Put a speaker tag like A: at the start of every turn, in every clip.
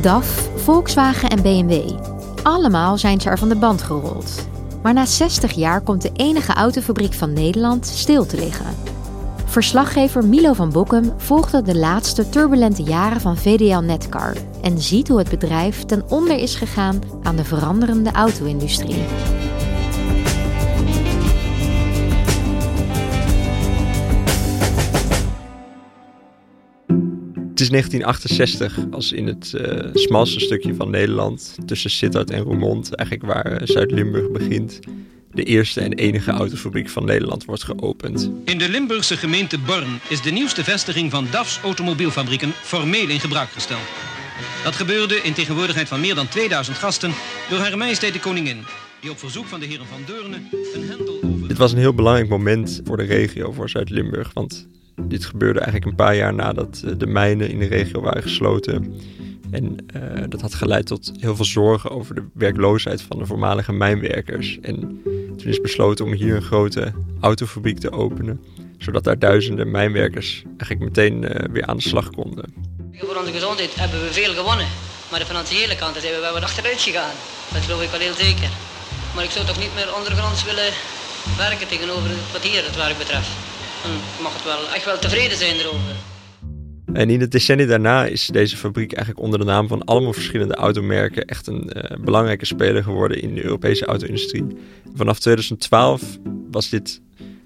A: DAF, Volkswagen en BMW. Allemaal zijn ze er van de band gerold. Maar na 60 jaar komt de enige autofabriek van Nederland stil te liggen. Verslaggever Milo van Bokkum volgde de laatste turbulente jaren van VDL Netcar en ziet hoe het bedrijf ten onder is gegaan aan de veranderende auto-industrie.
B: Het is 1968 als in het uh, smalste stukje van Nederland, tussen Sittard en Roermond, eigenlijk waar uh, Zuid-Limburg begint, de eerste en enige autofabriek van Nederland wordt geopend.
C: In de Limburgse gemeente Born is de nieuwste vestiging van DAF's automobielfabrieken formeel in gebruik gesteld. Dat gebeurde in tegenwoordigheid van meer dan 2000 gasten door Haar Majesteit de Koningin, die op verzoek van de heren van Deurne een hendel over...
B: Dit was een heel belangrijk moment voor de regio, voor Zuid-Limburg, want dit gebeurde eigenlijk een paar jaar nadat eh, de mijnen in de regio waren gesloten. En uh, dat had geleid tot heel veel zorgen over de werkloosheid van de voormalige mijnwerkers. En toen is besloten om hier een grote autofabriek te openen, zodat daar duizenden mijnwerkers eigenlijk meteen uh, weer aan de slag konden.
D: Voor onze gezondheid hebben we veel gewonnen, maar de financiële kant zijn we wel achteruit gegaan. Dat geloof ik wel heel zeker. Maar ik zou toch niet meer ondergronds willen werken tegenover wat hier het werk betreft. Dan mag het wel echt wel tevreden zijn erover.
B: En in de decennia daarna is deze fabriek eigenlijk onder de naam van allemaal verschillende automerken echt een uh, belangrijke speler geworden in de Europese auto-industrie. Vanaf 2012 was dit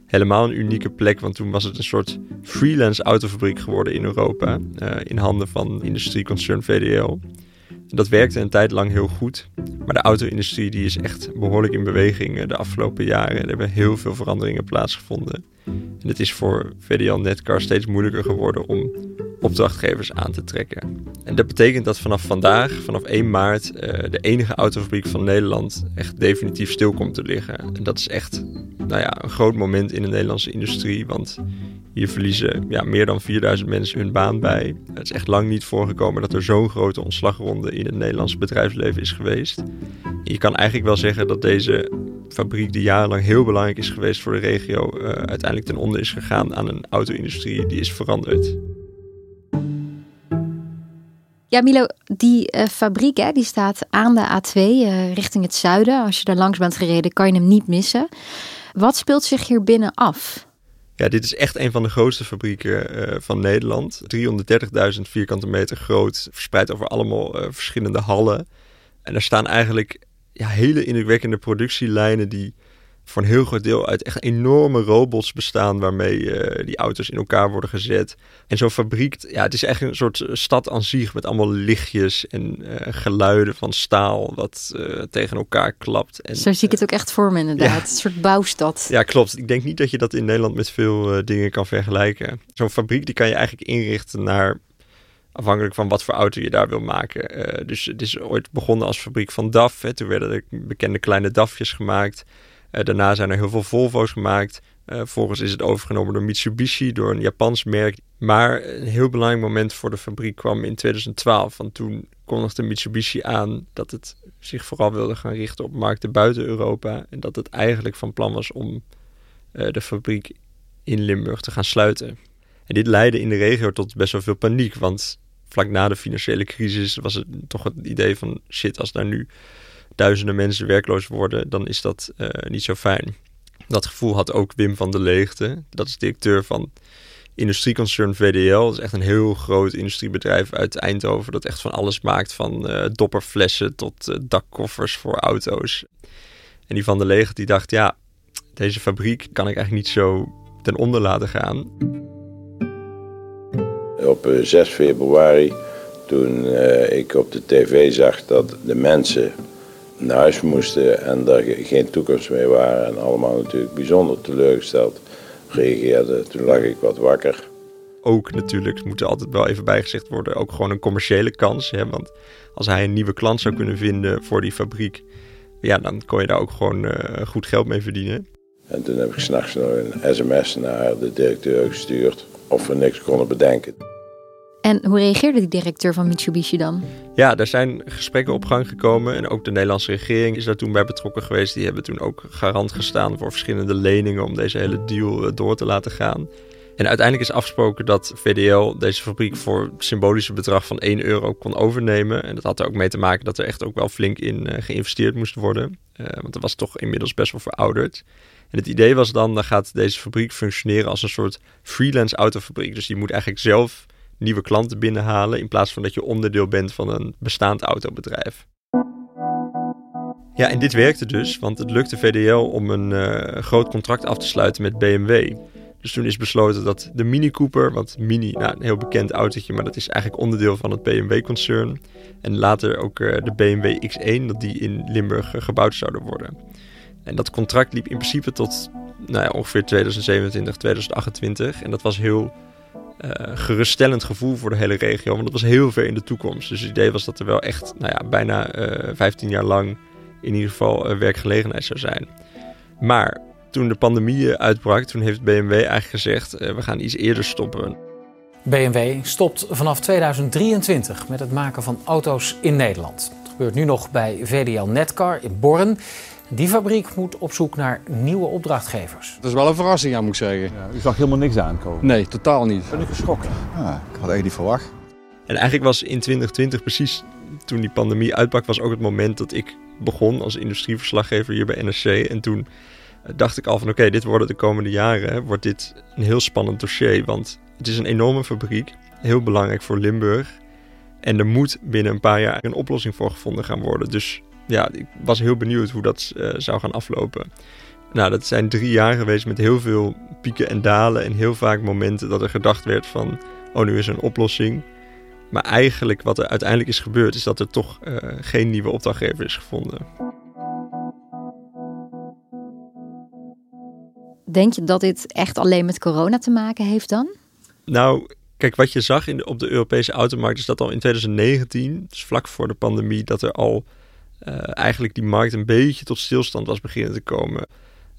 B: helemaal een unieke plek, want toen was het een soort freelance autofabriek geworden in Europa, uh, in handen van industrieconcern VDL. Dat werkte een tijd lang heel goed, maar de auto-industrie die is echt behoorlijk in beweging eh, de afgelopen jaren. Er hebben heel veel veranderingen plaatsgevonden. En het is voor VDL Netcar steeds moeilijker geworden om opdrachtgevers aan te trekken. En dat betekent dat vanaf vandaag, vanaf 1 maart, uh, de enige autofabriek van Nederland echt definitief stil komt te liggen. En dat is echt nou ja, een groot moment in de Nederlandse industrie, want hier verliezen ja, meer dan 4000 mensen hun baan bij. Het is echt lang niet voorgekomen dat er zo'n grote ontslagronde in het Nederlandse bedrijfsleven is geweest. Je kan eigenlijk wel zeggen dat deze fabriek, die jarenlang heel belangrijk is geweest voor de regio, uh, uiteindelijk ten onder is gegaan aan een auto-industrie die is veranderd.
A: Ja, Milo, die uh, fabriek hè, die staat aan de A2 uh, richting het zuiden. Als je daar langs bent gereden, kan je hem niet missen. Wat speelt zich hier binnen af?
B: Ja, dit is echt een van de grootste fabrieken uh, van Nederland. 330.000 vierkante meter groot, verspreid over allemaal verschillende hallen. En er staan eigenlijk ja, hele indrukwekkende productielijnen die voor een heel groot deel uit echt enorme robots bestaan waarmee uh, die auto's in elkaar worden gezet. En zo'n fabriek, ja, het is echt een soort stad aan zich met allemaal lichtjes en uh, geluiden van staal wat uh, tegen elkaar klapt. En,
A: Zo zie ik het ook echt voor me inderdaad, ja. een soort bouwstad.
B: Ja, klopt. Ik denk niet dat je dat in Nederland met veel dingen kan vergelijken. Zo'n fabriek die kan je eigenlijk inrichten naar Afhankelijk van wat voor auto je daar wil maken. Dus het is ooit begonnen als fabriek van DAF. Hè. Toen werden er bekende kleine DAFjes gemaakt. Uh, daarna zijn er heel veel Volvo's gemaakt. Uh, vervolgens is het overgenomen door Mitsubishi, door een Japans merk. Maar een heel belangrijk moment voor de fabriek kwam in 2012. Want toen kondigde Mitsubishi aan dat het zich vooral wilde gaan richten op markten buiten Europa. En dat het eigenlijk van plan was om de fabriek in Limburg te gaan sluiten. En dit leidde in de regio tot best wel veel paniek. Want vlak na de financiële crisis was het toch het idee van shit, als daar nu duizenden mensen werkloos worden, dan is dat niet zo fijn. Dat gevoel had ook Wim van der Leegte. Dat is directeur van industrieconcern VDL. Dat is echt een heel groot industriebedrijf uit Eindhoven. Dat echt van alles maakt. Van uh, dopperflessen tot uh, dakkoffers voor auto's. En die van der Leegte die dacht, ja, deze fabriek kan ik eigenlijk niet zo ten onder laten gaan.
E: Op 6 eh, februari, toen ik op de tv zag dat de mensen naar huis moesten en er geen toekomst meer waren en allemaal natuurlijk bijzonder teleurgesteld reageerde. Toen lag ik wat wakker.
B: Ook natuurlijk, moet er altijd wel even bijgezegd worden, ook gewoon een commerciële kans. Hè? Want als hij een nieuwe klant zou kunnen vinden voor die fabriek, ja, dan kon je daar ook gewoon uh, goed geld mee verdienen.
E: En toen heb ik s'nachts nog een sms naar de directeur gestuurd of we niks konden bedenken.
A: En hoe reageerde die directeur van Mitsubishi dan?
B: Ja, er zijn gesprekken op gang gekomen en ook de Nederlandse regering is daar toen bij betrokken geweest. Die hebben toen ook garant gestaan voor verschillende leningen om deze hele deal eh, door te laten gaan. En uiteindelijk is afgesproken dat VDL deze fabriek voor symbolische bedrag van 1 euro kon overnemen. En dat had er ook mee te maken dat er echt ook wel flink in uh, geïnvesteerd moest worden. Uh, want dat was toch inmiddels best wel verouderd. En het idee was dan, dan gaat deze fabriek functioneren als een soort freelance autofabriek. Dus die moet eigenlijk zelf nieuwe klanten binnenhalen in plaats van dat je onderdeel bent van een bestaand autobedrijf. Ja, en dit werkte dus, want het lukte VDL om een uh, groot contract af te sluiten met BMW. Dus toen is besloten dat de Mini Cooper, want Mini, nou, een heel bekend autootje, maar dat is eigenlijk onderdeel van het BMW-concern. En later ook uh, de BMW X1, dat die in Limburg uh, gebouwd zouden worden. En dat contract liep in principe tot nou ja, ongeveer 2027, 2028. En dat was heel uh, geruststellend gevoel voor de hele regio. Want dat was heel ver in de toekomst. Dus het idee was dat er wel echt nou ja, bijna uh, eh, 15 jaar lang in ieder geval uh, werkgelegenheid zou zijn. Maar toen de pandemie uitbrak, toen heeft BMW eigenlijk gezegd: we gaan iets eerder stoppen.
F: BMW stopt vanaf 2023 met het maken van auto's in Nederland. Het gebeurt nu nog bij VDL Netcar in Born. Die fabriek moet op zoek naar nieuwe opdrachtgevers.
G: Dat is wel een verrassing, ja, moet ik zeggen. Ja,
H: u zag helemaal niks aankomen?
G: Nee, totaal niet.
H: Ben ik geschrokken? Ja, ik had eigenlijk niet verwacht.
B: En eigenlijk was in 2020 precies toen die pandemie uitbrak, was ook het moment dat ik begon als industrieverslaggever hier bij NRC. En toen dacht ik al van oké, dit worden de komende jaren, wordt dit een heel spannend dossier. Want het is een enorme fabriek, heel belangrijk voor Limburg. En er moet binnen een paar jaar een oplossing voor gevonden gaan worden. Dus ja, ik was heel benieuwd hoe dat uh, zou gaan aflopen. Nou, dat zijn drie jaar geweest met heel veel pieken en dalen en heel vaak momenten dat er gedacht werd van, oh nu is er een oplossing. Maar eigenlijk wat er uiteindelijk is gebeurd is dat er toch uh, geen nieuwe opdrachtgever is gevonden.
A: Denk je dat dit echt alleen met corona te maken heeft dan?
B: Nou, kijk, wat je zag in de, op de Europese automarkt is dat al in 2019, dus vlak voor de pandemie, dat er al uh, eigenlijk die markt een beetje tot stilstand was beginnen te komen.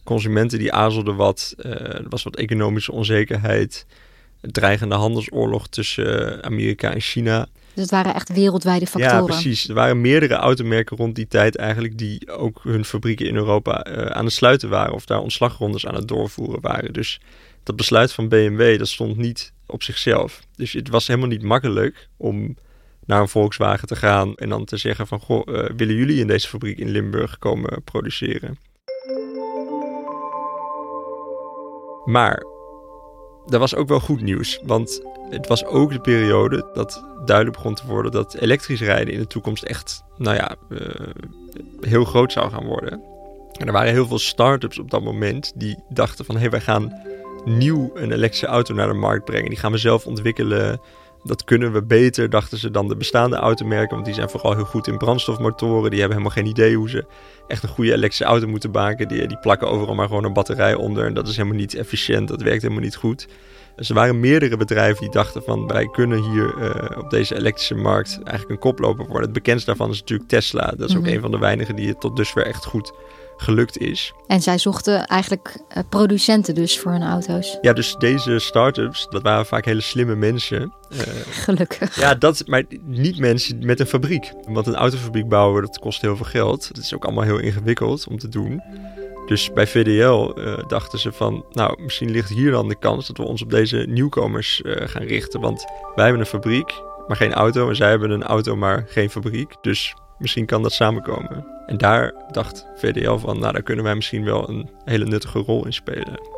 B: Consumenten die aarzelden wat, uh, er was wat economische onzekerheid, dreigende handelsoorlog tussen Amerika en China.
A: Dus het waren echt wereldwijde factoren.
B: Ja, precies. Er waren meerdere automerken rond die tijd eigenlijk die ook hun fabrieken in Europa uh, aan het sluiten waren of daar ontslagrondes aan het doorvoeren waren. Dus dat besluit van BMW, dat stond niet op zichzelf. Dus het was helemaal niet makkelijk om naar een Volkswagen te gaan en dan te zeggen van, goh, uh, willen jullie in deze fabriek in Limburg komen produceren? Maar er was ook wel goed nieuws, want het was ook de periode dat duidelijk begon te worden dat elektrisch rijden in de toekomst echt, nou ja, uh, heel groot zou gaan worden. En er waren heel veel start-ups op dat moment die dachten van, hé, hey, wij gaan nieuw een elektrische auto naar de markt brengen. Die gaan we zelf ontwikkelen dat kunnen we beter, dachten ze, dan de bestaande automerken. Want die zijn vooral heel goed in brandstofmotoren. Die hebben helemaal geen idee hoe ze echt een goede elektrische auto moeten maken. Die, die plakken overal maar gewoon een batterij onder. En dat is helemaal niet efficiënt. Dat werkt helemaal niet goed. Dus er waren meerdere bedrijven die dachten van wij kunnen hier uh, op deze elektrische markt eigenlijk een koploper worden. Het bekendste daarvan is natuurlijk Tesla. Dat is ook mhm. een van de weinigen die het tot dusver echt goed gelukt is.
A: En zij zochten eigenlijk uh, producenten dus voor hun auto's.
B: Ja, dus deze start-ups, dat waren vaak hele slimme mensen.
A: Uh, Gelukkig.
B: Ja, dat, maar niet mensen met een fabriek. Want een autofabriek bouwen, dat kost heel veel geld. Dat is ook allemaal heel ingewikkeld om te doen. Dus bij VDL uh, dachten ze van, nou, misschien ligt hier dan de kans dat we ons op deze nieuwkomers gaan richten. Want wij hebben een fabriek, maar geen auto. En zij hebben een auto, maar geen fabriek. Dus misschien kan dat samenkomen. En daar dacht VDL van, nou daar kunnen wij misschien wel een hele nuttige rol in spelen.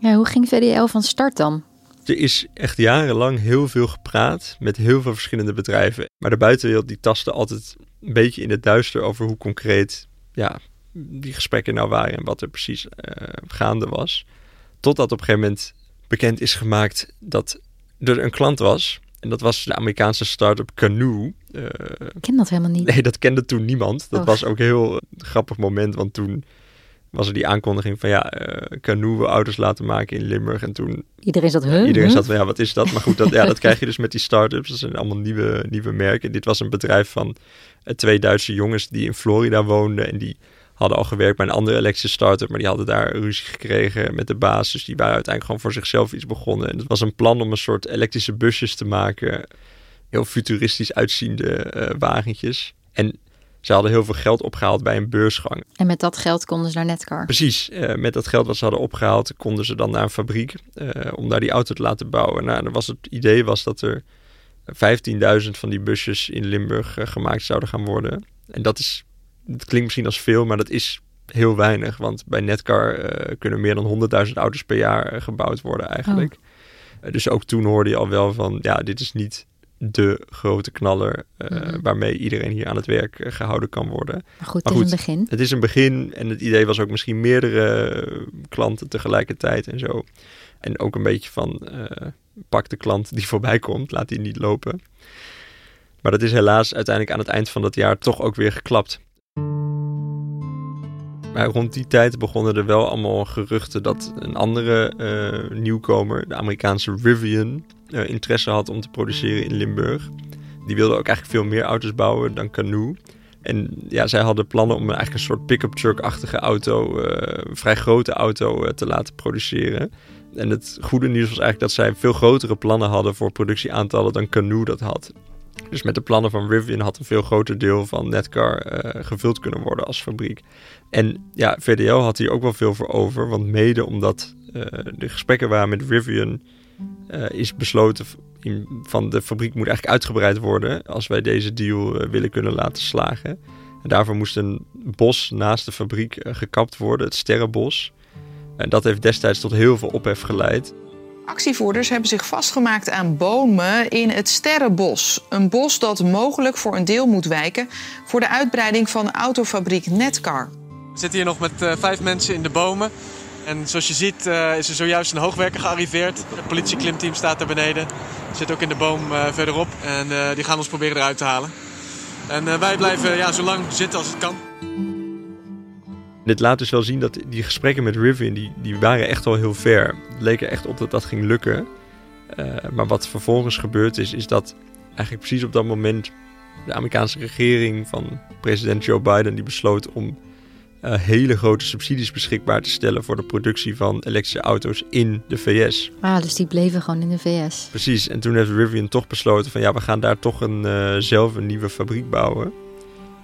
A: Ja, hoe ging VDL van start dan?
B: Er is echt jarenlang heel veel gepraat met heel veel verschillende bedrijven. Maar de buitenwereld die tastte altijd een beetje in het duister over hoe concreet ja, die gesprekken nou waren en wat er precies uh, gaande was. Totdat op een gegeven moment bekend is gemaakt dat er een klant was. En dat was de Amerikaanse start-up Canoe.
A: Uh, Ik ken dat helemaal niet.
B: Nee, dat kende toen niemand. Dat oh. was ook een heel grappig moment, want toen was er die aankondiging van ja, uh, Canoe auto's laten maken in Limburg. En toen...
A: Iedereen zat, huh?
B: Iedereen zat van ja, wat is dat? Maar goed, dat, ja, dat krijg je dus met die start-ups. Dat zijn allemaal nieuwe, nieuwe merken. Dit was een bedrijf van twee Duitse jongens die in Florida woonden en die hadden al gewerkt bij een andere elektrische start-up, maar die hadden daar ruzie gekregen met de baas. Dus die waren uiteindelijk gewoon voor zichzelf iets begonnen. En het was een plan om een soort elektrische busjes te maken. Heel futuristisch uitziende uh, wagentjes. En ze hadden heel veel geld opgehaald bij een beursgang.
A: En met dat geld konden ze naar Netcar?
B: Precies. Uh, met dat geld wat ze hadden opgehaald, konden ze dan naar een fabriek uh, om daar die auto te laten bouwen. Nou, was het idee was dat er 15.000 van die busjes in Limburg gemaakt zouden gaan worden. En dat is het klinkt misschien als veel, maar dat is heel weinig. Want bij Netcar uh, kunnen meer dan 100.000 auto's per jaar eh, gebouwd worden eigenlijk. Oh. Uh, dus ook toen hoorde je al wel van, ja, dit is niet de grote knaller mm. waarmee iedereen hier aan het werk gehouden kan worden.
A: Maar goed, het is een begin.
B: Het is een begin en het idee was ook misschien meerdere klanten tegelijkertijd en zo. En ook een beetje van, pak de klant die voorbij komt, laat die niet lopen. Maar dat is helaas uiteindelijk aan het eind van dat jaar toch ook weer geklapt. Maar rond die tijd begonnen er wel allemaal geruchten dat een andere uh, nieuwkomer, de Amerikaanse Rivian, uh, interesse had om te produceren in Limburg. Die wilde ook eigenlijk veel meer auto's bouwen dan Canoe. En ja, zij hadden plannen om eigenlijk een soort pick-up truck-achtige auto, een vrij grote auto, te laten produceren. En het goede nieuws was eigenlijk dat zij veel grotere plannen hadden voor productieaantallen dan Canoe dat had. Dus met de plannen van Rivian had een veel groter deel van Netcar uh, gevuld kunnen worden als fabriek. En ja, VDL had hier ook wel veel voor over, want mede omdat uh, de gesprekken waren met Rivian, uh, is besloten in, van de fabriek moet eigenlijk uitgebreid worden als wij deze deal willen kunnen laten slagen. En daarvoor moest een bos naast de fabriek gekapt worden, het Sterrenbos. En dat heeft destijds tot heel veel ophef geleid.
I: Actievoerders hebben zich vastgemaakt aan bomen in het Sterrenbos. Een bos dat mogelijk voor een deel moet wijken voor de uitbreiding van autofabriek Netcar.
J: We zitten hier nog met uh, vijf mensen in de bomen. En zoals je ziet uh, is er zojuist een hoogwerker gearriveerd. Het politieklimteam staat daar beneden. Zit ook in de boom uh, verderop. En die gaan ons proberen eruit te halen. En wij blijven ja, zo lang zitten als het kan.
B: Dit laat dus wel zien dat die gesprekken met Rivian, die, die waren echt al heel ver. Het leek er echt op dat dat ging lukken. Uh, maar wat vervolgens gebeurd is, is dat eigenlijk precies op dat moment de Amerikaanse regering van president Joe Biden die besloot om uh, hele grote subsidies beschikbaar te stellen voor de productie van elektrische auto's in de VS.
A: Ah, dus die bleven gewoon in de VS.
B: Precies, en toen heeft Rivian toch besloten van ja, we gaan daar toch een, uh, zelf een nieuwe fabriek bouwen.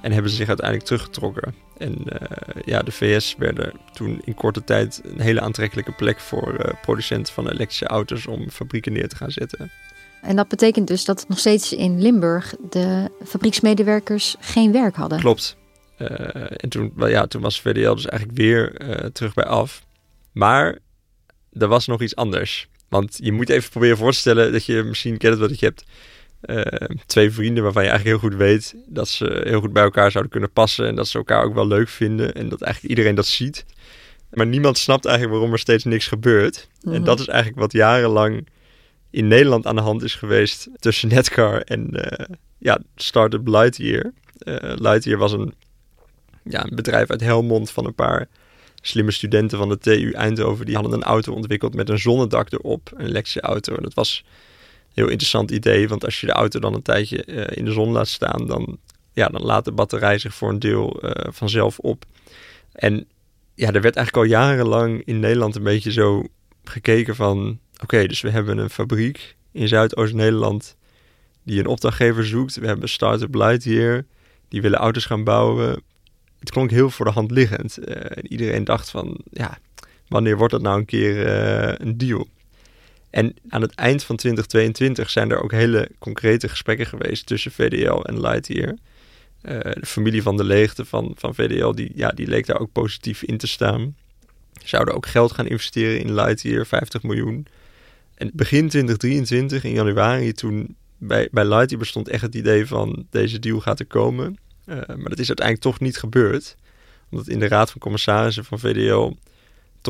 B: En hebben ze zich uiteindelijk teruggetrokken. En uh, ja, de VS werden toen in korte tijd een hele aantrekkelijke plek voor uh, producenten van elektrische auto's om fabrieken neer te gaan zetten.
A: En dat betekent dus dat nog steeds in Limburg de fabrieksmedewerkers geen werk hadden.
B: Klopt. Uh, en toen, ja, toen was VDL dus eigenlijk weer terug bij af. Maar er was nog iets anders. Want je moet even proberen voor te stellen dat je misschien kent wat je hebt uh, twee vrienden waarvan je eigenlijk heel goed weet dat ze heel goed bij elkaar zouden kunnen passen en dat ze elkaar ook wel leuk vinden en dat eigenlijk iedereen dat ziet. Maar niemand snapt eigenlijk waarom er steeds niks gebeurt. En
A: Mhm.
B: dat is eigenlijk wat jarenlang in Nederland aan de hand is geweest tussen Netcar en uh, ja, Startup Lightyear. Uh, Lightyear was een, ja, een bedrijf uit Helmond van een paar slimme studenten van de TU Eindhoven. Die hadden een auto ontwikkeld met een zonnedak erop, een elektrische auto. En dat was heel interessant idee. Want als je de auto dan een tijdje uh, in de zon laat staan, dan, ja, dan laat de batterij zich voor een deel uh, vanzelf op. En ja, er werd eigenlijk al jarenlang in Nederland een beetje zo gekeken van... Oké, dus we hebben een fabriek in Zuidoost-Nederland die een opdrachtgever zoekt. We hebben Startup Light hier, die willen auto's gaan bouwen. Het klonk heel voor de hand liggend. En iedereen dacht van, ja, wanneer wordt dat nou een keer een deal? En aan het eind van 2022 zijn er ook hele concrete gesprekken geweest tussen VDL en Lightyear. Uh, de familie van de leegte van, van VDL, die, ja, die leek daar ook positief in te staan. Zouden ook geld gaan investeren in Lightyear, 50 miljoen. En begin 2023, in januari, toen bij, bij Lightyear bestond echt het idee van deze deal gaat er komen. Uh, maar dat is uiteindelijk toch niet gebeurd. Omdat in de raad van commissarissen van VDL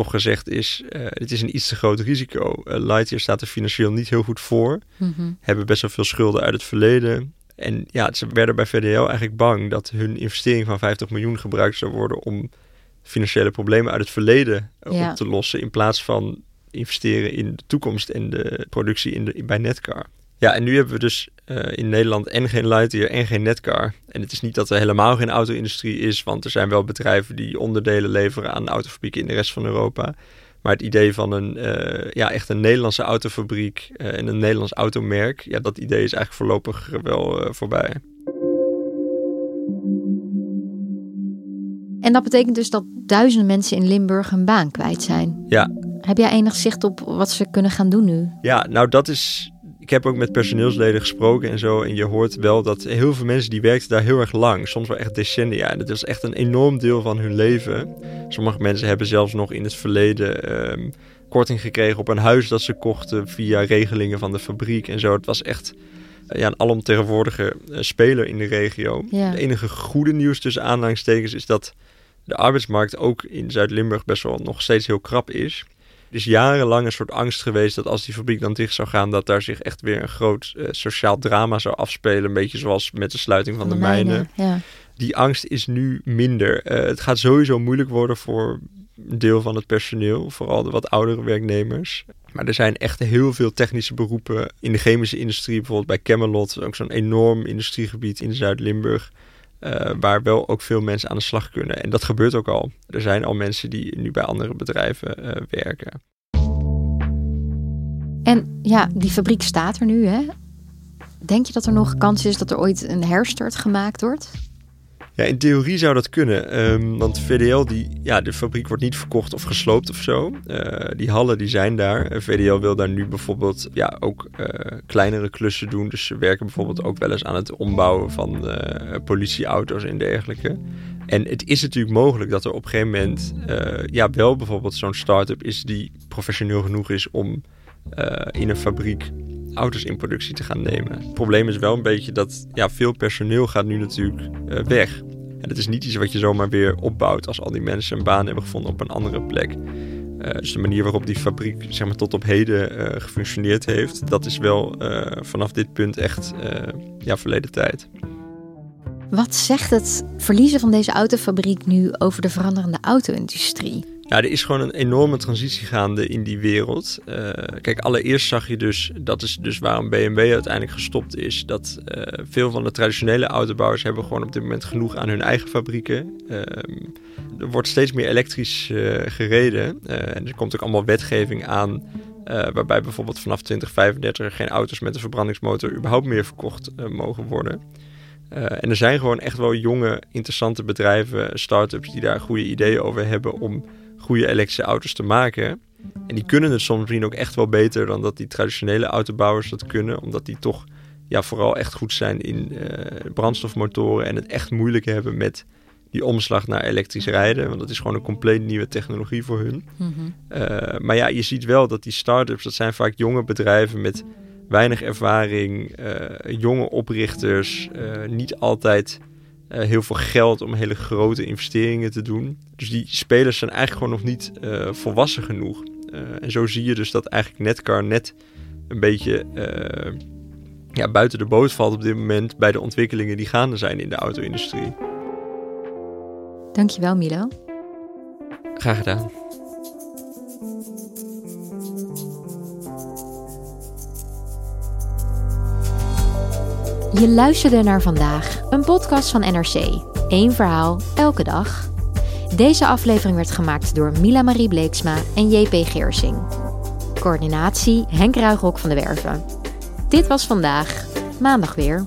B: toch gezegd is, uh, het is een iets te groot risico. Uh, Lightyear staat er financieel niet heel goed voor.
A: Mhm.
B: Hebben best wel veel schulden uit het verleden. En ja, ze werden bij VDL eigenlijk bang dat hun investering van 50 miljoen gebruikt zou worden om financiële problemen uit het verleden
A: Ja.
B: op te lossen. In plaats van investeren in de toekomst en de productie in de, bij Netcar. Ja, en nu hebben we dus eh, in Nederland en geen Lightyear en geen Netcar. En het is niet dat er helemaal geen auto-industrie is, want er zijn wel bedrijven die onderdelen leveren aan autofabrieken in de rest van Europa. Maar het idee van een, eh, ja, echt een Nederlandse autofabriek eh, en een Nederlands automerk, ja, dat idee is eigenlijk voorlopig wel voorbij.
A: En dat betekent dus dat duizenden mensen in Limburg hun baan kwijt zijn.
B: Ja,
A: Heb jij enig zicht op wat ze kunnen gaan doen nu?
B: Ja, nou dat is. Ik heb ook met personeelsleden gesproken en zo. En je hoort wel dat heel veel mensen die werkten daar heel erg lang. Soms wel echt decennia. En dat is echt een enorm deel van hun leven. Sommige mensen hebben zelfs nog in het verleden ehm, korting gekregen op een huis dat ze kochten via regelingen van de fabriek en zo. Het was echt eh, ja, een alomtegenwoordige eh, speler in de regio.
A: Ja.
B: De enige goede nieuws tussen aanhalingstekens is dat de arbeidsmarkt ook in Zuid-Limburg best wel nog steeds heel krap is. Er is jarenlang een soort angst geweest dat als die fabriek dan dicht zou gaan, dat daar zich echt weer een groot eh, sociaal drama zou afspelen. Een beetje zoals met de sluiting van de, mijnen.
A: Ja.
B: Die angst is nu minder. Eh, het gaat sowieso moeilijk worden voor een deel van het personeel, vooral de wat oudere werknemers. Maar er zijn echt heel veel technische beroepen in de chemische industrie, bijvoorbeeld bij Camelot, ook zo'n enorm industriegebied in Zuid-Limburg. Eh, waar wel ook veel mensen aan de slag kunnen. En dat gebeurt ook al. Er zijn al mensen die nu bij andere bedrijven eh, werken.
A: En ja, die fabriek staat er nu, hè? Denk je dat er nog kans is dat er ooit een herstart gemaakt wordt?
B: Ja, in theorie zou dat kunnen. ehm, want VDL, die, ja, de fabriek wordt niet verkocht of gesloopt of zo. Eh, die hallen die zijn daar. Eh, VDL wil daar nu bijvoorbeeld ja, ook eh, kleinere klussen doen. Dus ze werken bijvoorbeeld ook wel eens aan het ombouwen van politieauto's en dergelijke. En het is natuurlijk mogelijk dat er op een gegeven moment ja, wel bijvoorbeeld zo'n start-up is die professioneel genoeg is om in een fabriek auto's in productie te gaan nemen. Het probleem is wel een beetje dat ja, veel personeel gaat nu natuurlijk eh, weg. En het is niet iets wat je zomaar weer opbouwt als al die mensen een baan hebben gevonden op een andere plek. Eh, dus de manier waarop die fabriek zeg maar, tot op heden eh, gefunctioneerd heeft, dat is wel eh, vanaf dit punt echt ja, verleden tijd.
A: Wat zegt het verliezen van deze autofabriek nu over de veranderende auto-industrie?
B: Ja, er is gewoon een enorme transitie gaande in die wereld. Eh, kijk, allereerst zag je dus, dat is dus waarom BMW uiteindelijk gestopt is, dat eh, veel van de traditionele autobouwers hebben gewoon op dit moment genoeg aan hun eigen fabrieken. Ehm, er wordt steeds meer elektrisch eh, gereden en er komt ook allemaal wetgeving aan. waarbij bijvoorbeeld vanaf 2035 geen auto's met een verbrandingsmotor überhaupt meer verkocht mogen worden. En er zijn gewoon echt wel jonge, interessante bedrijven, start-ups die daar goede ideeën over hebben om goede elektrische auto's te maken. En die kunnen het soms misschien ook echt wel beter dan dat die traditionele autobouwers dat kunnen, omdat die toch ja, vooral echt goed zijn in eh, brandstofmotoren en het echt moeilijk hebben met die omslag naar elektrisch rijden. Want dat is gewoon een compleet nieuwe technologie voor hun. Eh, maar ja, je ziet wel dat die start-ups, dat zijn vaak jonge bedrijven met weinig ervaring, eh, jonge oprichters, niet altijd eh, heel veel geld om hele grote investeringen te doen. Dus die spelers zijn eigenlijk gewoon nog niet eh, volwassen genoeg. Eh, en zo zie je dus dat eigenlijk Netcar net een beetje ja, buiten de boot valt op dit moment bij de ontwikkelingen die gaande zijn in de auto-industrie.
A: Dankjewel, Milo.
B: Graag gedaan.
A: Je luisterde naar vandaag, een podcast van NRC. Eén verhaal, elke dag. Deze aflevering werd gemaakt door Mila Marie Bleeksma en JP Geersing. Coördinatie Henk Ruigrok van de Werven. Dit was vandaag, maandag weer.